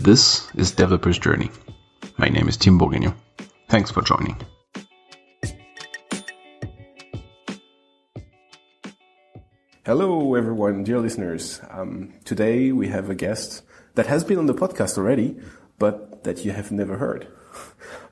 This is Developer's Journey. My name is Tim Bourguignon. Thanks for joining. Hello, everyone, dear listeners. Um, today we have a guest that has been on the podcast already, but that you have never heard.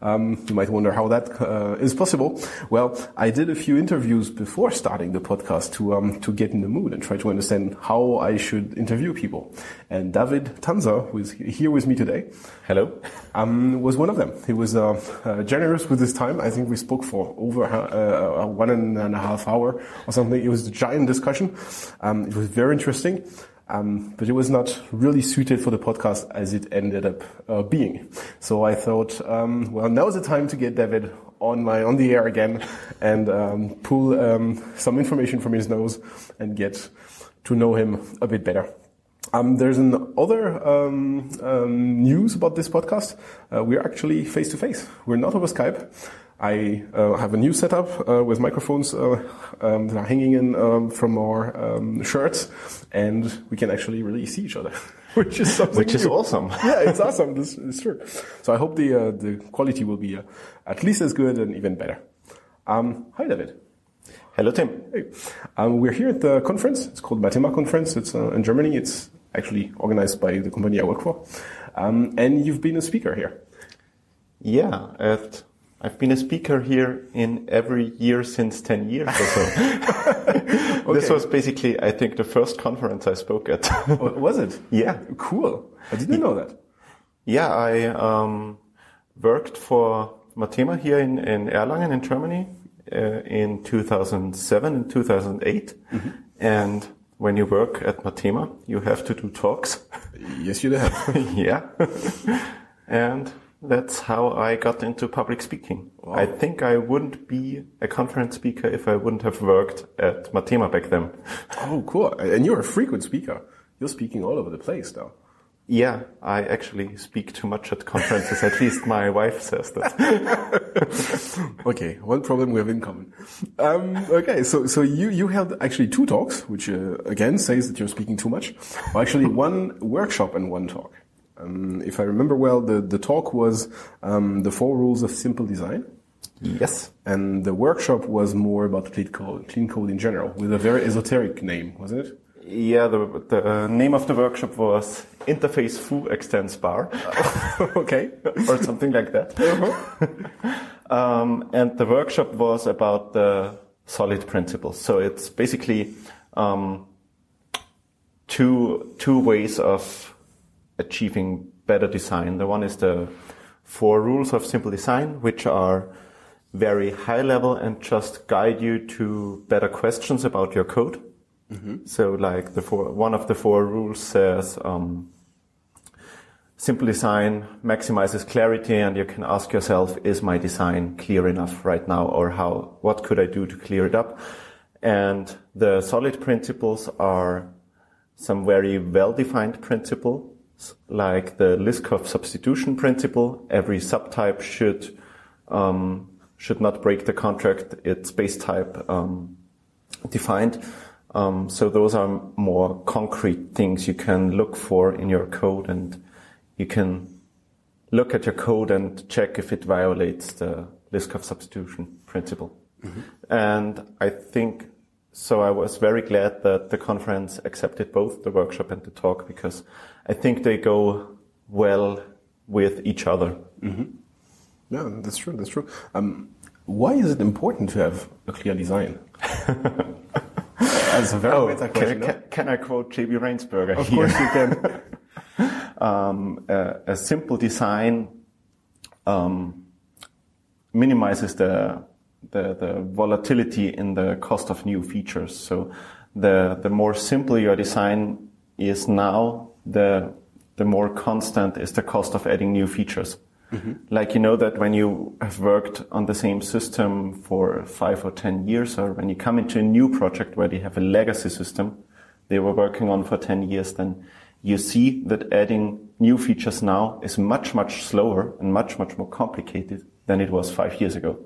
Um, you might wonder how that uh, is possible. Well, I did a few interviews before starting the podcast to um, to get in the mood and try to understand how I should interview people. And David Tanzer, who is here with me today, hello, um, was one of them. He was uh, uh, generous with his time. I think we spoke for over uh, one and a half hour or something. It was a giant discussion. Um, it was very interesting. Um, but it was not really suited for the podcast as it ended up uh, being. So I thought, um, well, now's the time to get David on my on the air again and um, pull um, some information from his nose and get to know him a bit better. Um, there's an other um, news about this podcast. Uh, we're actually face to face. We're not over Skype. I uh, have a new setup uh, with microphones uh, um, that are hanging in um, from our um, shirts, and we can actually really see each other, which is something which is new. awesome. yeah, it's awesome. This is true. So I hope the uh, the quality will be uh, at least as good and even better. Um, hi, David. Hello, Tim. Hey. Um, we're here at the conference. It's called Mathema Conference. It's uh, in Germany. It's actually organized by the company I work for, um, and you've been a speaker here. Yeah, at I've been a speaker here in every year since 10 years or so. okay. This was basically, I think, the first conference I spoke at. oh, was it? Yeah. Cool. I didn't know that. Yeah, I um, worked for Mathema here in, in Erlangen in Germany uh, in 2007 and 2008. Mm-hmm. And when you work at Mathema, you have to do talks. Yes, you have. yeah. and that's how I got into public speaking. Wow. I think I wouldn't be a conference speaker if I wouldn't have worked at Mathema back then. Oh, cool. And you're a frequent speaker. You're speaking all over the place now. Yeah, I actually speak too much at conferences. at least my wife says that. okay, one problem we have in common. Um, okay, so so you you held actually two talks, which uh, again says that you're speaking too much. Or actually, one workshop and one talk. Um, if I remember well, the, the talk was um, the four rules of simple design. Yes. And the workshop was more about clean code, clean code in general, with a very esoteric name, wasn't it? Yeah, the, the uh, name of the workshop was Interface Foo Extends Bar. okay. or something like that. Uh-huh. um, and the workshop was about the solid principles. So it's basically um, two, two ways of achieving better design. The one is the four rules of simple design, which are very high level and just guide you to better questions about your code. Mm-hmm. So, like the four, one of the four rules says, um, simple design maximizes clarity, and you can ask yourself, is my design clear enough right now, or how? What could I do to clear it up? And the solid principles are some very well-defined principle like the Liskov substitution principle. Every subtype should um, should not break the contract its base type um, defined. Um, so those are more concrete things you can look for in your code, and you can look at your code and check if it violates the Liskov substitution principle. Mm-hmm. And I think so I was very glad that the conference accepted both the workshop and the talk because I think they go well with each other. Mm-hmm. Yeah, that's true. That's true. Um, why is it important to have a clear design? that's a very oh, can, question, can, can, I quote J.B. Rainsberger? Of here? course you can. um, a simple design um, minimizes the the, the volatility in the cost of new features. So the, the more simple your design is now, the, the more constant is the cost of adding new features. Mm-hmm. Like you know that when you have worked on the same system for five or ten years, or when you come into a new project where they have a legacy system they were working on for ten years, then you see that adding new features now is much, much slower and much, much more complicated than it was five years ago.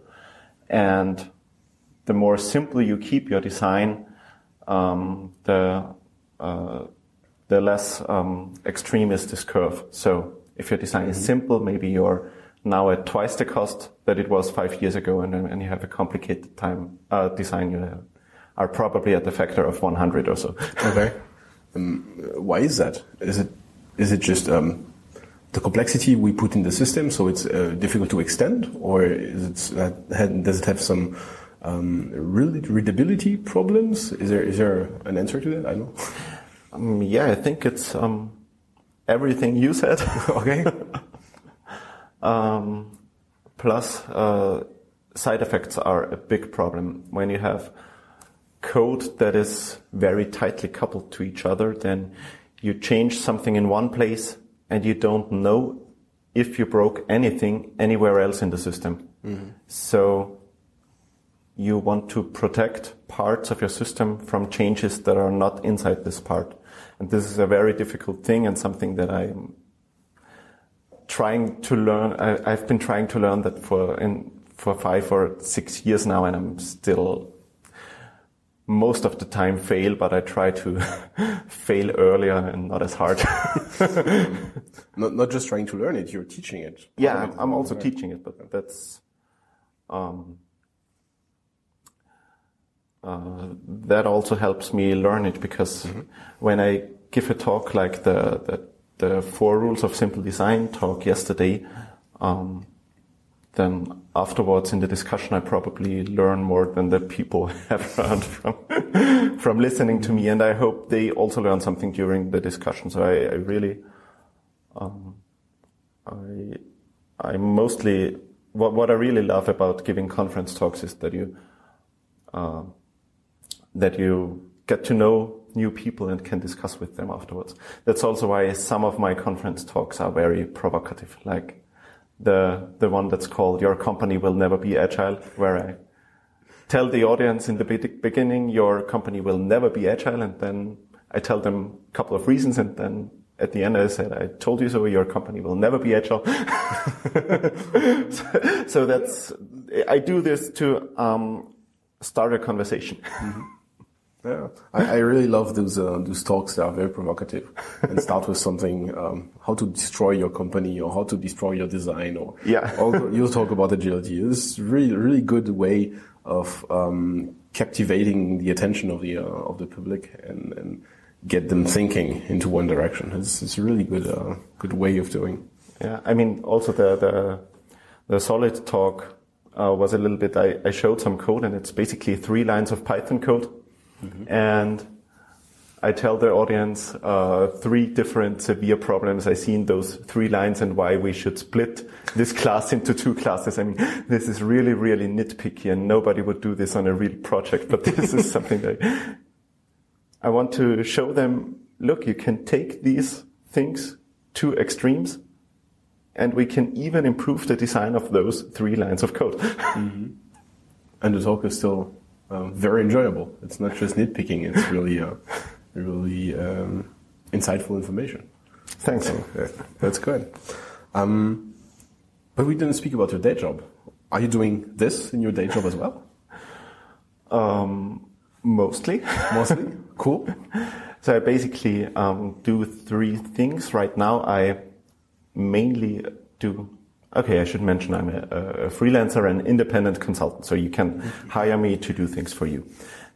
And the more simple you keep your design, um, the uh, the less um, extreme is this curve. So If your design is simple, maybe you're now at twice the cost that it was five years ago, and, and you have a complicated time uh, design. You are probably at the factor of 100 or so. Okay. Um, why is that? Is it is it just um, the complexity we put in the system, so it's uh, difficult to extend, or is it, uh, does it have some um, readability problems? Is there is there an answer to that? I don't know. Um, yeah, I think it's um, everything you said. okay. Um, plus, uh, side effects are a big problem when you have code that is very tightly coupled to each other. Then you change something in one place and you don't know if you broke anything anywhere else in the system. Mm-hmm. So you want to protect parts of your system from changes that are not inside this part. And this is a very difficult thing and something that I'm trying to learn. I, have been trying to learn that for in, for five or six years now, and I'm still most of the time fail, but I try to fail earlier and not as hard. not, not just trying to learn it, you're teaching it. Yeah, I'm, I'm also teaching it, but that's, um, uh, that also helps me learn it because mm-hmm. when I give a talk like the, the, the four rules of simple design talk yesterday, um, then afterwards in the discussion, I probably learn more than the people have learned from from listening to me, and I hope they also learn something during the discussion. So I, I really, um, I, I mostly what what I really love about giving conference talks is that you, uh, that you get to know new people and can discuss with them afterwards. That's also why some of my conference talks are very provocative, like the the one that's called "Your Company Will Never Be Agile," where I tell the audience in the beginning, "Your company will never be agile," and then I tell them a couple of reasons, and then at the end I said, "I told you so. Your company will never be agile." so, so, that's I do this to um, start a conversation. Mm-hmm. Yeah, I, I, really love those uh, those talks that are very provocative and start with something um, how to destroy your company or how to destroy your design or yeah. you talk about agility. It's really really good way of um, captivating the attention of the uh, of the public and, and get them thinking into one direction. It's, it's a really good uh, good way of doing. Yeah, I mean also the the, the solid talk uh, was a little bit. I, I showed some code and it's basically three lines of Python code Mm-hmm. And I tell the audience uh, three different severe problems I see in those three lines and why we should split this class into two classes. I mean, this is really, really nitpicky and nobody would do this on a real project, but this is something that I want to show them, look, you can take these things to extremes and we can even improve the design of those three lines of code. Mm-hmm. And the talk is still um, very enjoyable. It's not just nitpicking; it's really, uh, really um, insightful information. Thanks. So, yeah, that's good. Um, but we didn't speak about your day job. Are you doing this in your day job as well? Um, mostly. Mostly. cool. So I basically um, do three things right now. I mainly do Okay, I should mention I'm a, a freelancer and independent consultant, so you can hire me to do things for you.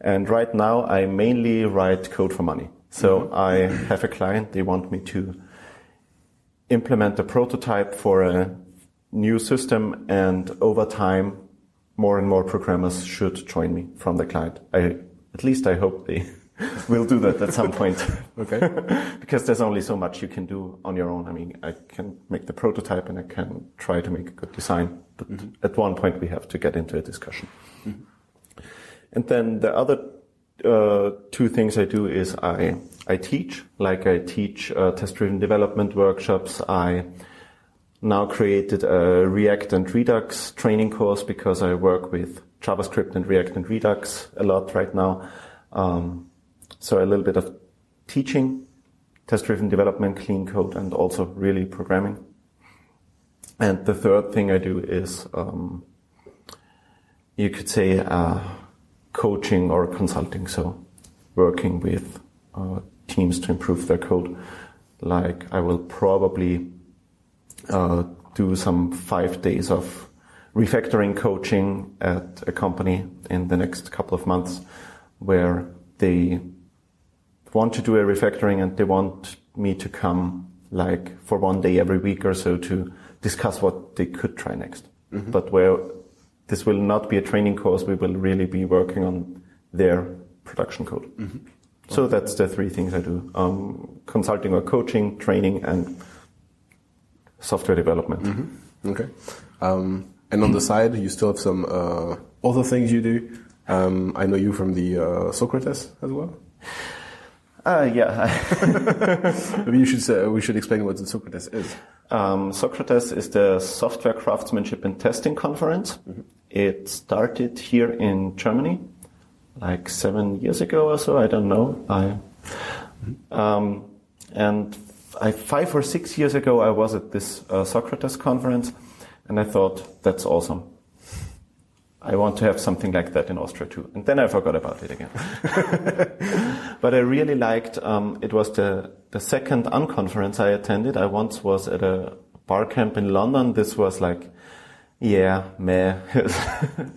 And right now, I mainly write code for money. So mm-hmm. I have a client, they want me to implement a prototype for a new system, and over time, more and more programmers should join me from the client. I, at least I hope they we'll do that at some point. okay. because there's only so much you can do on your own. I mean, I can make the prototype and I can try to make a good design, but mm-hmm. at one point we have to get into a discussion. Mm-hmm. And then the other uh, two things I do is I I teach, like I teach uh, test-driven development workshops. I now created a React and Redux training course because I work with JavaScript and React and Redux a lot right now. Um, so a little bit of teaching, test-driven development, clean code, and also really programming. And the third thing I do is, um, you could say, uh, coaching or consulting. So working with uh, teams to improve their code. Like I will probably uh, do some five days of refactoring coaching at a company in the next couple of months where they want to do a refactoring and they want me to come like for one day every week or so to discuss what they could try next. Mm-hmm. But where this will not be a training course, we will really be working on their production code. Mm-hmm. So okay. that's the three things I do: um, consulting or coaching, training, and software development. Mm-hmm. Okay. Um, and on the side, you still have some uh, other things you do. Um, I know you from the uh, Socrates as well. Uh, yeah. Maybe you should say, we should explain what the Socrates is. Um, Socrates is the Software Craftsmanship and Testing Conference. Mm-hmm. It started here in Germany like seven years ago or so. I don't know. I, um, and I, five or six years ago, I was at this uh, Socrates conference, and I thought that's awesome. I want to have something like that in Austria too. And then I forgot about it again. but I really liked, um, it was the, the second unconference I attended. I once was at a bar camp in London. This was like, yeah, meh.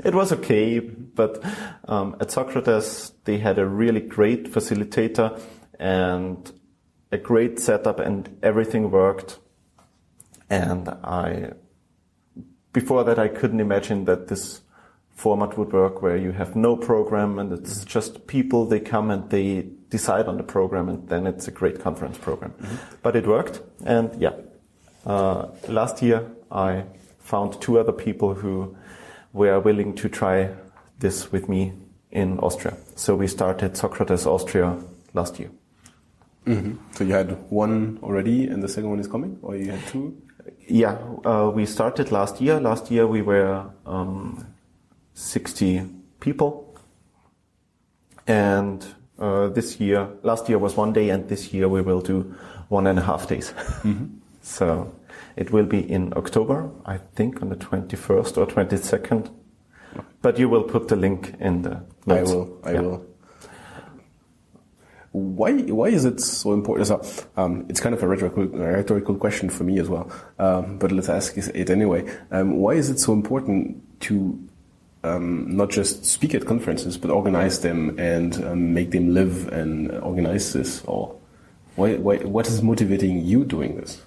it was okay. But um, at Socrates, they had a really great facilitator and a great setup and everything worked. And I, before that, I couldn't imagine that this format would work where you have no program and it's just people, they come and they decide on the program and then it's a great conference program. Mm-hmm. But it worked and yeah. Uh, last year I found two other people who were willing to try this with me in Austria. So we started Socrates Austria last year. Mm-hmm. So you had one already and the second one is coming or you had two? Yeah, uh, we started last year. Last year we were um, 60 people. And uh, this year, last year was one day, and this year we will do one and a half days. Mm-hmm. so it will be in October, I think, on the 21st or 22nd. But you will put the link in the notes. I will. I yeah. will. Why why is it so important? So, um, it's kind of a rhetorical, rhetorical question for me as well, um, but let's ask it anyway. Um, why is it so important to um, not just speak at conferences, but organize them and um, make them live and organize this? Or why, why, what is motivating you doing this?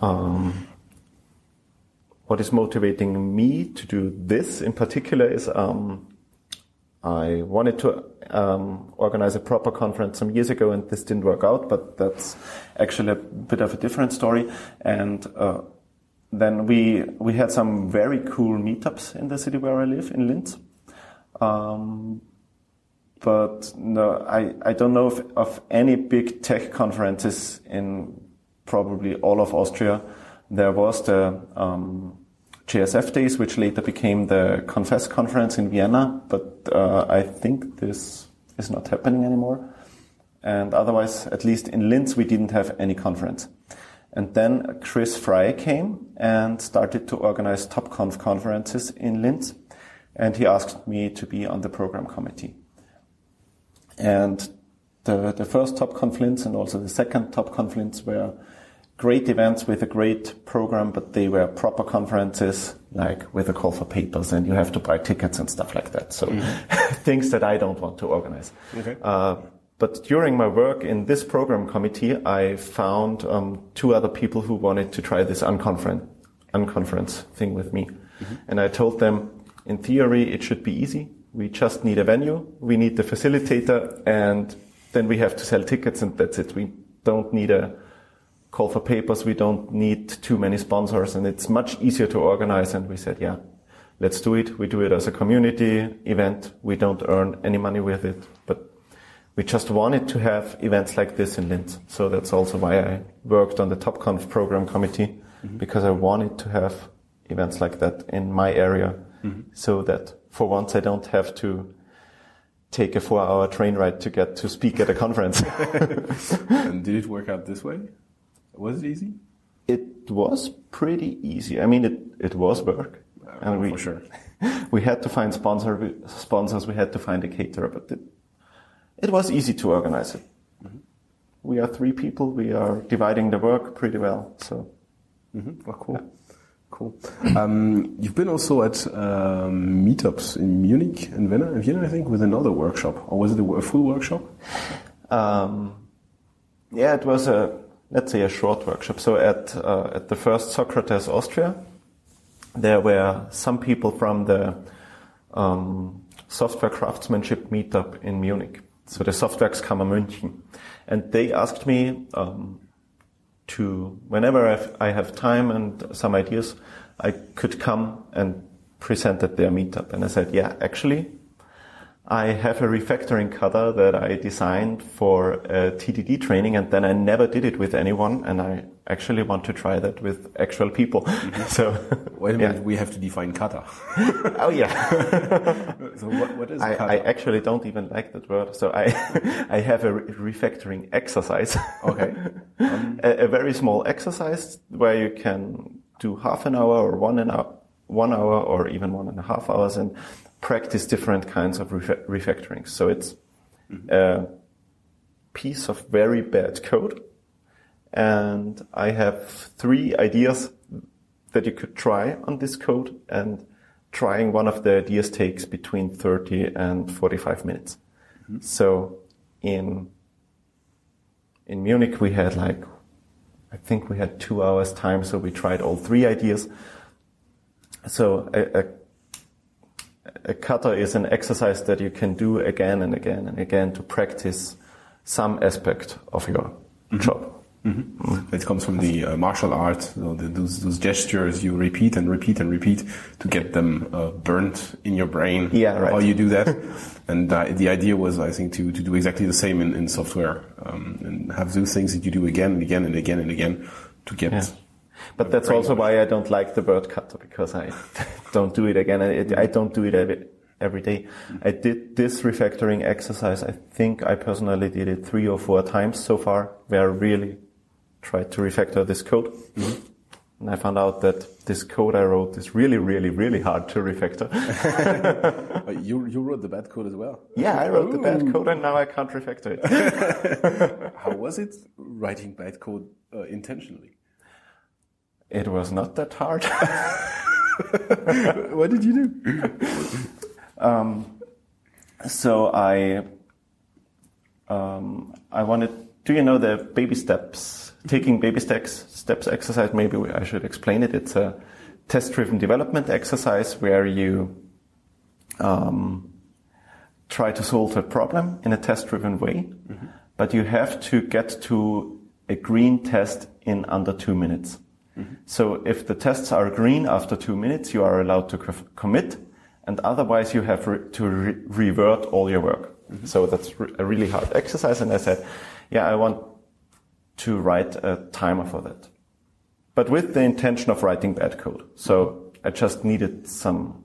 Um, what is motivating me to do this in particular is um, I wanted to um, organize a proper conference some years ago, and this didn't work out. But that's actually a bit of a different story. And uh, then we we had some very cool meetups in the city where I live in Linz. Um, but no, I, I don't know of, of any big tech conferences in probably all of Austria. There was the um, days, which later became the Confess conference in Vienna, but uh, I think this is not happening anymore. And otherwise, at least in Linz, we didn't have any conference. And then Chris Fry came and started to organize TopConf conferences in Linz. And he asked me to be on the program committee. And the, the first TopConf Linz and also the second TopConf Linz were great events with a great program, but they were proper conferences, like with a call for papers, and you have to buy tickets and stuff like that. So mm-hmm. things that I don't want to organize. Okay. Uh, but during my work in this program committee, I found um, two other people who wanted to try this unconference, unconference thing with me. Mm-hmm. And I told them, in theory, it should be easy. We just need a venue, we need the facilitator, and then we have to sell tickets, and that's it. We don't need a call for papers, we don't need too many sponsors, and it's much easier to organize. And we said, yeah, let's do it. We do it as a community event. We don't earn any money with it, but we just wanted to have events like this in Linz. So that's also why I worked on the TopConf program committee mm-hmm. because I wanted to have events like that in my area mm-hmm. so that for once I don't have to take a four hour train ride to get to speak at a conference. and did it work out this way? Was it easy? It was pretty easy. I mean, it, it was work. Uh, and we, for sure. we had to find sponsor, sponsors, we had to find a caterer, but it, it was easy to organize it. Mm-hmm. We are three people. We are dividing the work pretty well. So Oh, cool. Cool. Um, you've been also at um, meetups in Munich and Vienna, Vienna, I think, with another workshop, or was it a, a full workshop? Um, yeah, it was a let's say a short workshop. So at uh, at the first Socrates Austria, there were some people from the um, software craftsmanship meetup in Munich. So the Softwerkskammer München, and they asked me um, to whenever I have time and some ideas, I could come and present at their meetup. And I said, yeah, actually, I have a refactoring kata that I designed for a TDD training, and then I never did it with anyone, and I actually want to try that with actual people. Mm-hmm. so, Wait a yeah. minute, we have to define kata. oh yeah. so what, what is I, kata? I actually don't even like that word. So I, I have a re- refactoring exercise. Okay. a, a very small exercise where you can do half an hour or one an hour, one hour or even one and a half hours and practice different kinds of refa- refactorings. So it's a piece of very bad code. And I have three ideas that you could try on this code and trying one of the ideas takes between 30 and 45 minutes. Mm-hmm. So in in Munich we had like I think we had two hours time, so we tried all three ideas. So a, a, a kata is an exercise that you can do again and again and again to practice some aspect of your job. It comes from the uh, martial art, the, those, those gestures you repeat and repeat and repeat to get them uh, burnt in your brain. Yeah, right. How you do that. and uh, the idea was, I think, to, to do exactly the same in, in software um, and have those things that you do again and again and again and again to get. Yeah. But that's also why I don't like the bird kata because I don't do it again. I, I don't do it every, every day. I did this refactoring exercise. I think I personally did it three or four times so far where I really tried to refactor this code. And I found out that this code I wrote is really, really, really hard to refactor. You, you wrote the bad code as well. yeah, I wrote the bad code and now I can't refactor it. How was it writing bad code uh, intentionally? It was not that hard. What did you do? So I, um, I wanted. Do you know the baby steps? Taking baby steps steps exercise. Maybe I should explain it. It's a test-driven development exercise where you um, try to solve a problem in a test-driven way, but you have to get to a green test in under two minutes. Mm-hmm. So if the tests are green after two minutes, you are allowed to co- commit, and otherwise you have re- to re- revert all your work. Mm-hmm. So that's re- a really hard exercise. And I said, yeah, I want to write a timer for that, but with the intention of writing bad code. So mm-hmm. I just needed some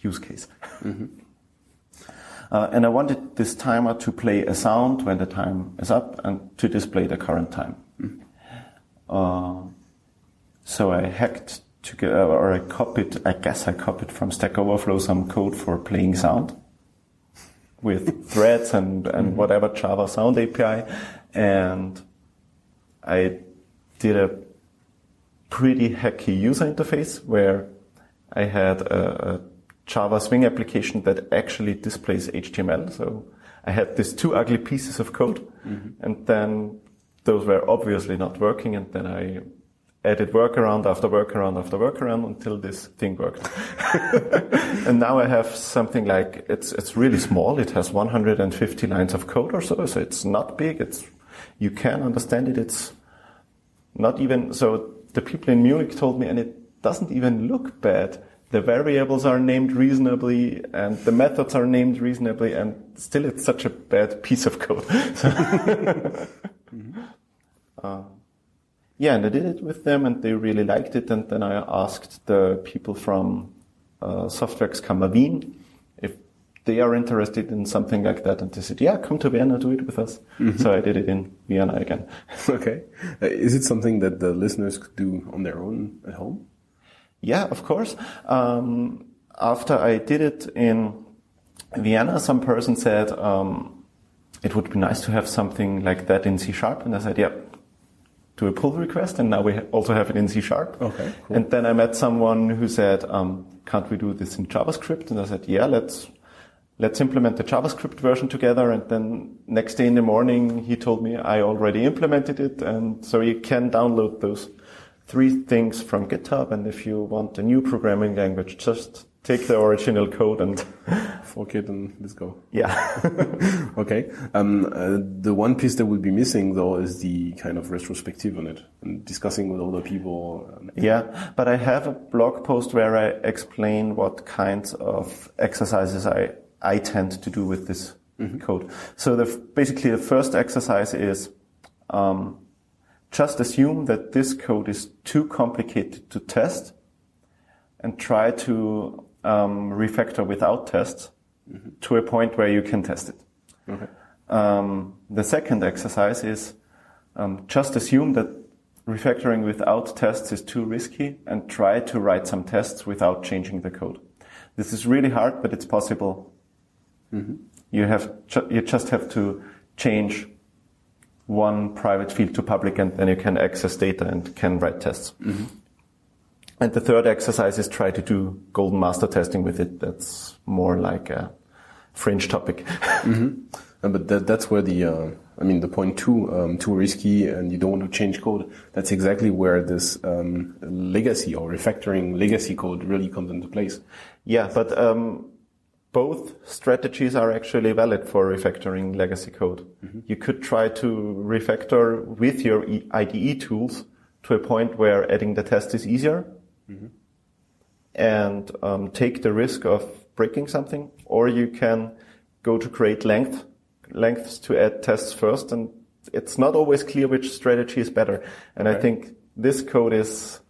use case. Uh, and I wanted this timer to play a sound when the time is up and to display the current time. Uh, so I hacked together, or I copied, I guess I copied from Stack Overflow some code for playing sound with threads and, and whatever Java sound API. And I did a pretty hacky user interface where I had a, a Java Swing application that actually displays HTML. So I had these two ugly pieces of code and then those were obviously not working and then I added workaround after workaround after workaround until this thing worked. and now I have something like, it's, it's really small. It has 150 lines of code or so. So it's not big. It's, you can understand it. It's not even, so the people in Munich told me, and it doesn't even look bad. The variables are named reasonably and the methods are named reasonably and still it's such a bad piece of code. Uh, yeah, and I did it with them and they really liked it. And then I asked the people from uh, Softwerkskammer Wien if they are interested in something like that. And they said, yeah, come to Vienna, do it with us. So I did it in Vienna again. Okay. Uh, is it something that the listeners could do on their own at home? Yeah, of course. Um, after I did it in Vienna, some person said um, it would be nice to have something like that in C sharp, and I said, yeah, do a pull request, and now we also have it in C sharp. Okay, cool. And then I met someone who said, um, "Can't we do this in JavaScript?" And I said, "Yeah, let's let's implement the JavaScript version together." And then next day in the morning, he told me I already implemented it, and so you can download those three things from GitHub. And if you want a new programming language, just take the original code and Fork it and let's go. yeah. Okay. Um, uh, the one piece that will be missing though is the kind of retrospective on it and discussing with other people. Yeah, but I have a blog post where I explain what kinds of exercises I, I tend to do with this code. So the, basically the first exercise is, um, just assume that this code is too complicated to test and try to, um, refactor without tests to a point where you can test it. okay. Um, the second exercise is um, just assume that refactoring without tests is too risky and try to write some tests without changing the code. This is really hard, but it's possible. You have ju- you just have to change one private field to public, and then you can access data and can write tests. And the third exercise is try to do golden master testing with it. That's more like a fringe topic. Uh, but that, that's where the, uh, I mean, the point two, um, too risky and you don't want to change code. That's exactly where this um, legacy or refactoring legacy code really comes into place. Yeah, but um, both strategies are actually valid for refactoring legacy code. You could try to refactor with your IDE tools to a point where adding the test is easier and um, take the risk of breaking something, or you can go to create length lengths to add tests first, and it's not always clear which strategy is better. And I think this code is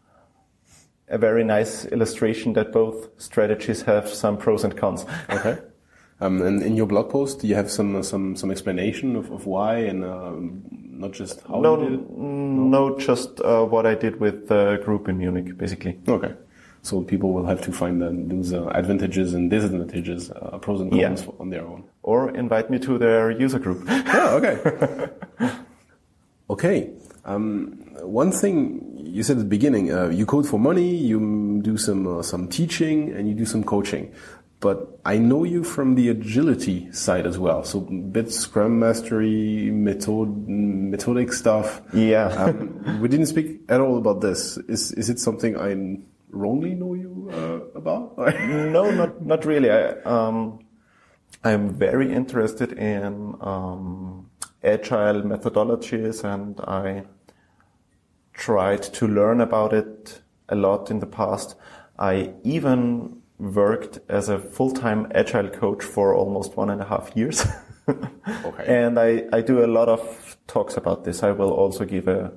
a very nice illustration that both strategies have some pros and cons. Okay. Um, and in your blog post, you have some some some explanation of, of why and um, not just how No, you did it? no, just uh, what I did with the group in Munich, basically. Okay. So people will have to find those uh, advantages and disadvantages, uh, pros and Yeah. cons on their own. Or invite me to their user group. Yeah, okay. okay. Um, one thing you said at the beginning, uh, you code for money, you do some uh, some teaching, and you do some coaching. But I know you from the agility side as well. So bit Scrum Mastery, method, methodic stuff. Yeah. Um, we didn't speak at all about this. Is is it something I wrongly know you uh, about? no, not not really. I, um, I'm very interested in um, agile methodologies, and I tried to learn about it a lot in the past. I even worked as a full-time agile coach for almost one and a half years. Okay. And I, I do a lot of talks about this. I will also give a,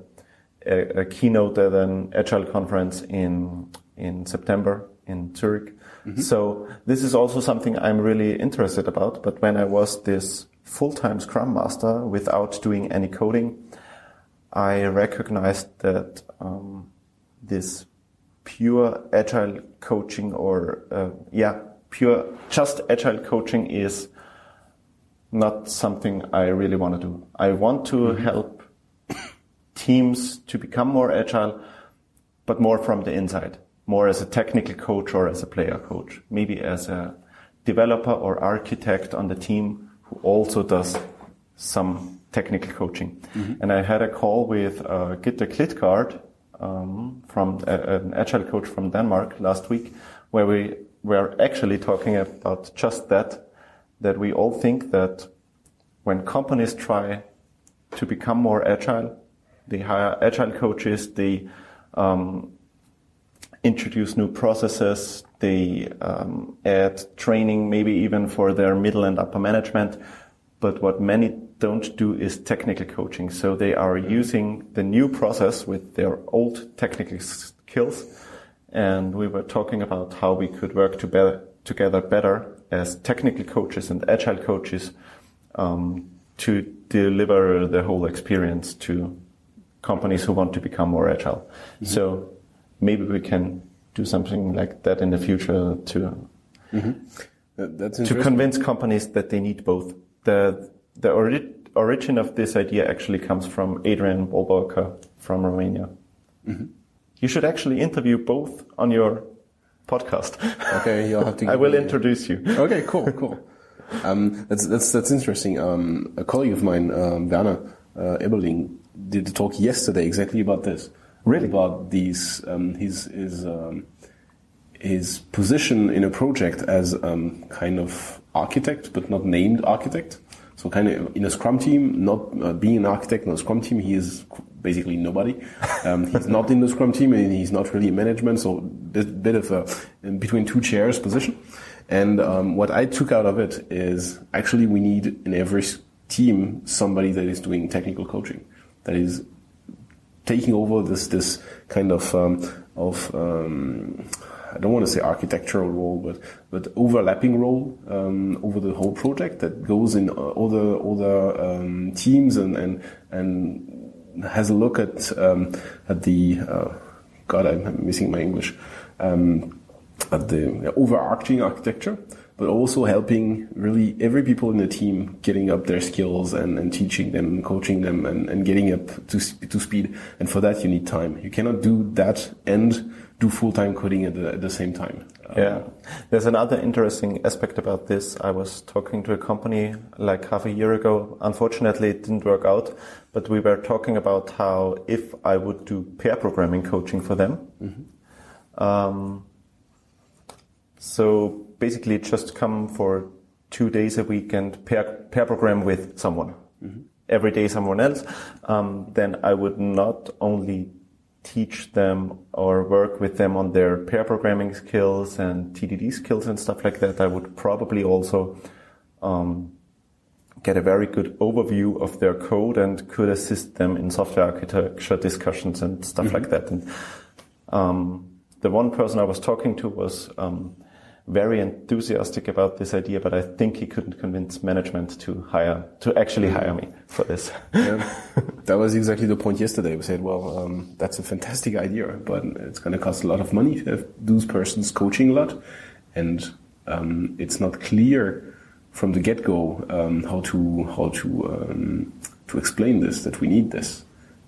a, a keynote at an agile conference in, in September in Zurich. So this is also something I'm really interested about. But when I was this full-time Scrum Master without doing any coding, I recognized that um, this pure agile coaching or uh, yeah, pure just agile coaching is not something I really want to do. I want to help teams to become more agile, but more from the inside, more as a technical coach or as a player coach, maybe as a developer or architect on the team who also does some technical coaching. And I had a call with uh, Gitte Klitgaard um, from uh, an agile coach from Denmark last week, where we were actually talking about just that, that we all think that when companies try to become more agile, they hire agile coaches, they um, introduce new processes, they um, add training, maybe even for their middle and upper management. But what many don't do is technical coaching. So they are using the new process with their old technical skills. And we were talking about how we could work to better, together better as technical coaches and agile coaches um, to deliver the whole experience to companies who want to become more agile. So maybe we can do something like that in the future to That's to convince companies that they need both. The the ori- origin of this idea actually comes from Adrian Bolboaca from Romania. You should actually interview both on your podcast. Okay, you'll have to. I will me- introduce you. Okay, cool, cool. Um, that's that's that's interesting. Um, a colleague of mine, um, Werner uh, Eberling, did a talk yesterday exactly about this. Really? about these um, his his um, his position in a project as um, kind of architect, but not named architect. So kind of in a Scrum team, not uh, being an architect in a Scrum team, he is basically nobody. Um, he's not in the Scrum team, and he's not really in management. So bit, bit of a in between two chairs position. And um, what I took out of it is actually we need in every team somebody that is doing technical coaching, that is taking over this this kind of um, of um, I don't want to say architectural role, but but overlapping role um, over the whole project that goes in all the all the um, teams and and and has a look at um, at the uh, God I'm missing my English um, at the overarching architecture. But also helping really every people in the team getting up their skills and, and teaching them, coaching them, and, and getting up to to speed. And for that, you need time. You cannot do that and do full time coding at the, at the same time. Yeah. There's another interesting aspect about this. I was talking to a company like half a year ago. Unfortunately, it didn't work out, but we were talking about how if I would do pair programming coaching for them, um, so basically just come for two days a week and pair, pair program with someone. Every day someone else. Um, then I would not only teach them or work with them on their pair programming skills and TDD skills and stuff like that. I would probably also um, get a very good overview of their code and could assist them in software architecture discussions and stuff like that. And um, the one person I was talking to was um, very enthusiastic about this idea, but I think he couldn't convince management to hire to actually hire me for this. yeah. That was exactly the point yesterday. We said, well, um, that's a fantastic idea, but it's going to cost a lot of money to have those persons coaching a lot. And um, it's not clear from the get-go um, how to how to um, to explain this that we need this.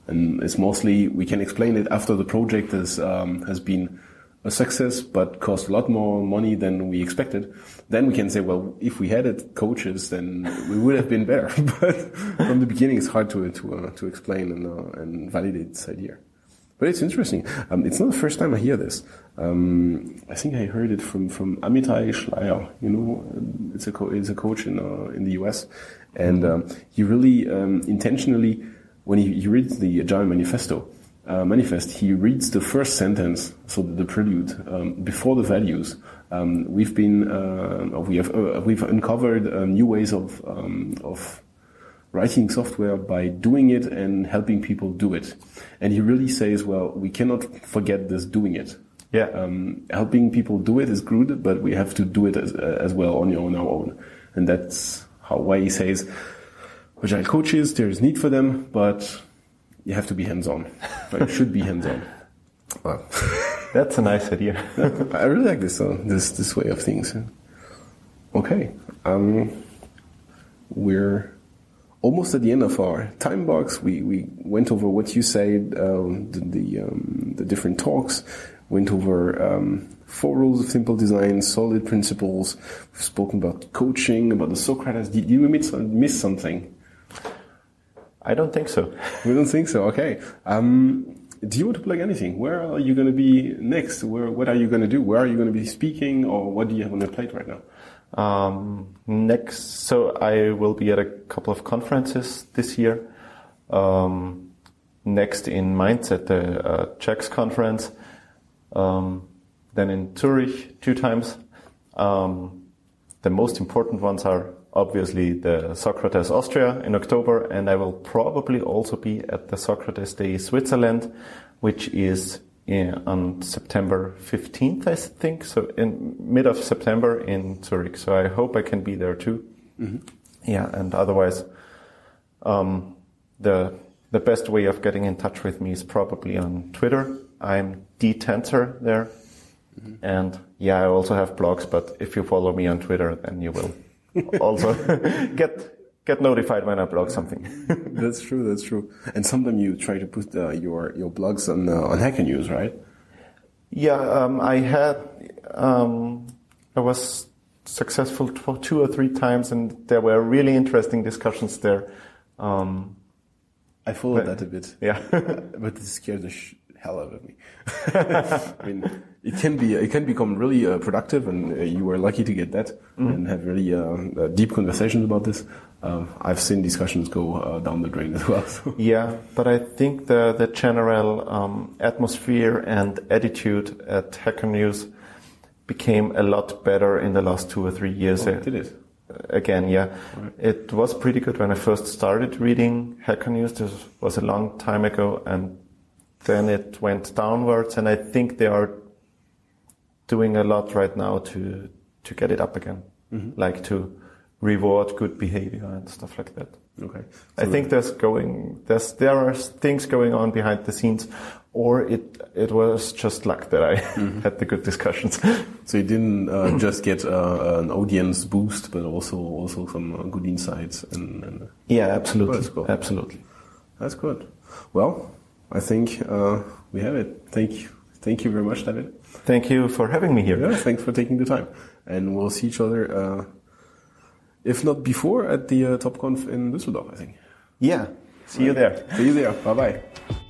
And it's mostly we can explain it after the project has um, has been a success, but cost a lot more money than we expected. Then we can say, well, if we had it coaches, then we would have been better. but from the beginning, it's hard to to uh, to explain and uh, and validate this idea. But it's interesting. Um, it's not the first time I hear this. Um, I think I heard it from from Amitai Schleier. You know, it's a co- it's a coach in uh, in the US, and um, he really um, intentionally when he, he reads the Agile Manifesto. Uh, manifest, he reads the first sentence, so the prelude, um, before the values. Um, we've been, uh, we have, uh, we've uncovered uh, new ways of um, of writing software by doing it and helping people do it. And he really says, well, we cannot forget this doing it. Yeah. Um, helping people do it is good, but we have to do it as, uh, as well on, our own. And that's how, why he says, agile coaches, there is need for them, but you have to be hands-on. But you should be hands-on. Well, That's a nice idea. I really like this, uh, this, this way of things. Okay. Um, we're almost at the end of our time box. We, we went over what you said, um, the, the, um, the different talks, went over um, four rules of simple design, solid principles. We've spoken about coaching, about the Socrates. Did, did we miss, miss something? I don't think so. We don't think so. Okay. Um, do you want to plug anything? Where are you going to be next? Where, what are you going to do? Where are you going to be speaking, or what do you have on your plate right now? Um, next, so I will be at a couple of conferences this year. Um, next in Mainz at the uh, JAX conference. Um, then in Zurich two times. Um, the most important ones are obviously the Socrates Austria in October, and I will probably also be at the Socrates Day Switzerland, which is in, on September 15th, I think. So in mid of September in Zurich. So I hope I can be there too. Mm-hmm. Yeah, and otherwise, um, the the best way of getting in touch with me is probably on Twitter. I'm dtanzer there, mm-hmm. and yeah, I also have blogs. But if you follow me on Twitter, then you will also get get notified when I blog something. that's true. That's true. And sometimes you try to put uh, your your blogs on uh, on Hacker News, right? yeah, um, I had um, I was successful for two or three times, and there were really interesting discussions there. Um, I followed that a bit. yeah. but it scared the sh- hell out of me. I mean, it can be, it can become really uh, productive, and uh, you were lucky to get that and have really uh, uh, deep conversations about this. Um, I've seen discussions go uh, down the drain as well. So. Yeah, but I think the the general um, atmosphere and attitude at Hacker News became a lot better in the last two or three years. Oh, did it? Again, yeah, it was pretty good when I first started reading Hacker News. This was a long time ago, and then it went downwards. And I think they are doing a lot right now to to get it up again, like to reward good behavior and stuff like that. Okay. I think there's going there's there are things going on behind the scenes, or it it was just luck that I had the good discussions. So you didn't uh, just get uh, an audience boost, but also also some uh, good insights and. and yeah, absolutely, That's cool. absolutely. That's good. Well, I think uh, we have it. Thank you. Thank you very much, David. Thank you for having me here. Yeah, thanks for taking the time. And we'll see each other, uh, if not before, at the uh, TopConf in Düsseldorf, I think. Yeah, see you there. See you there. Bye bye.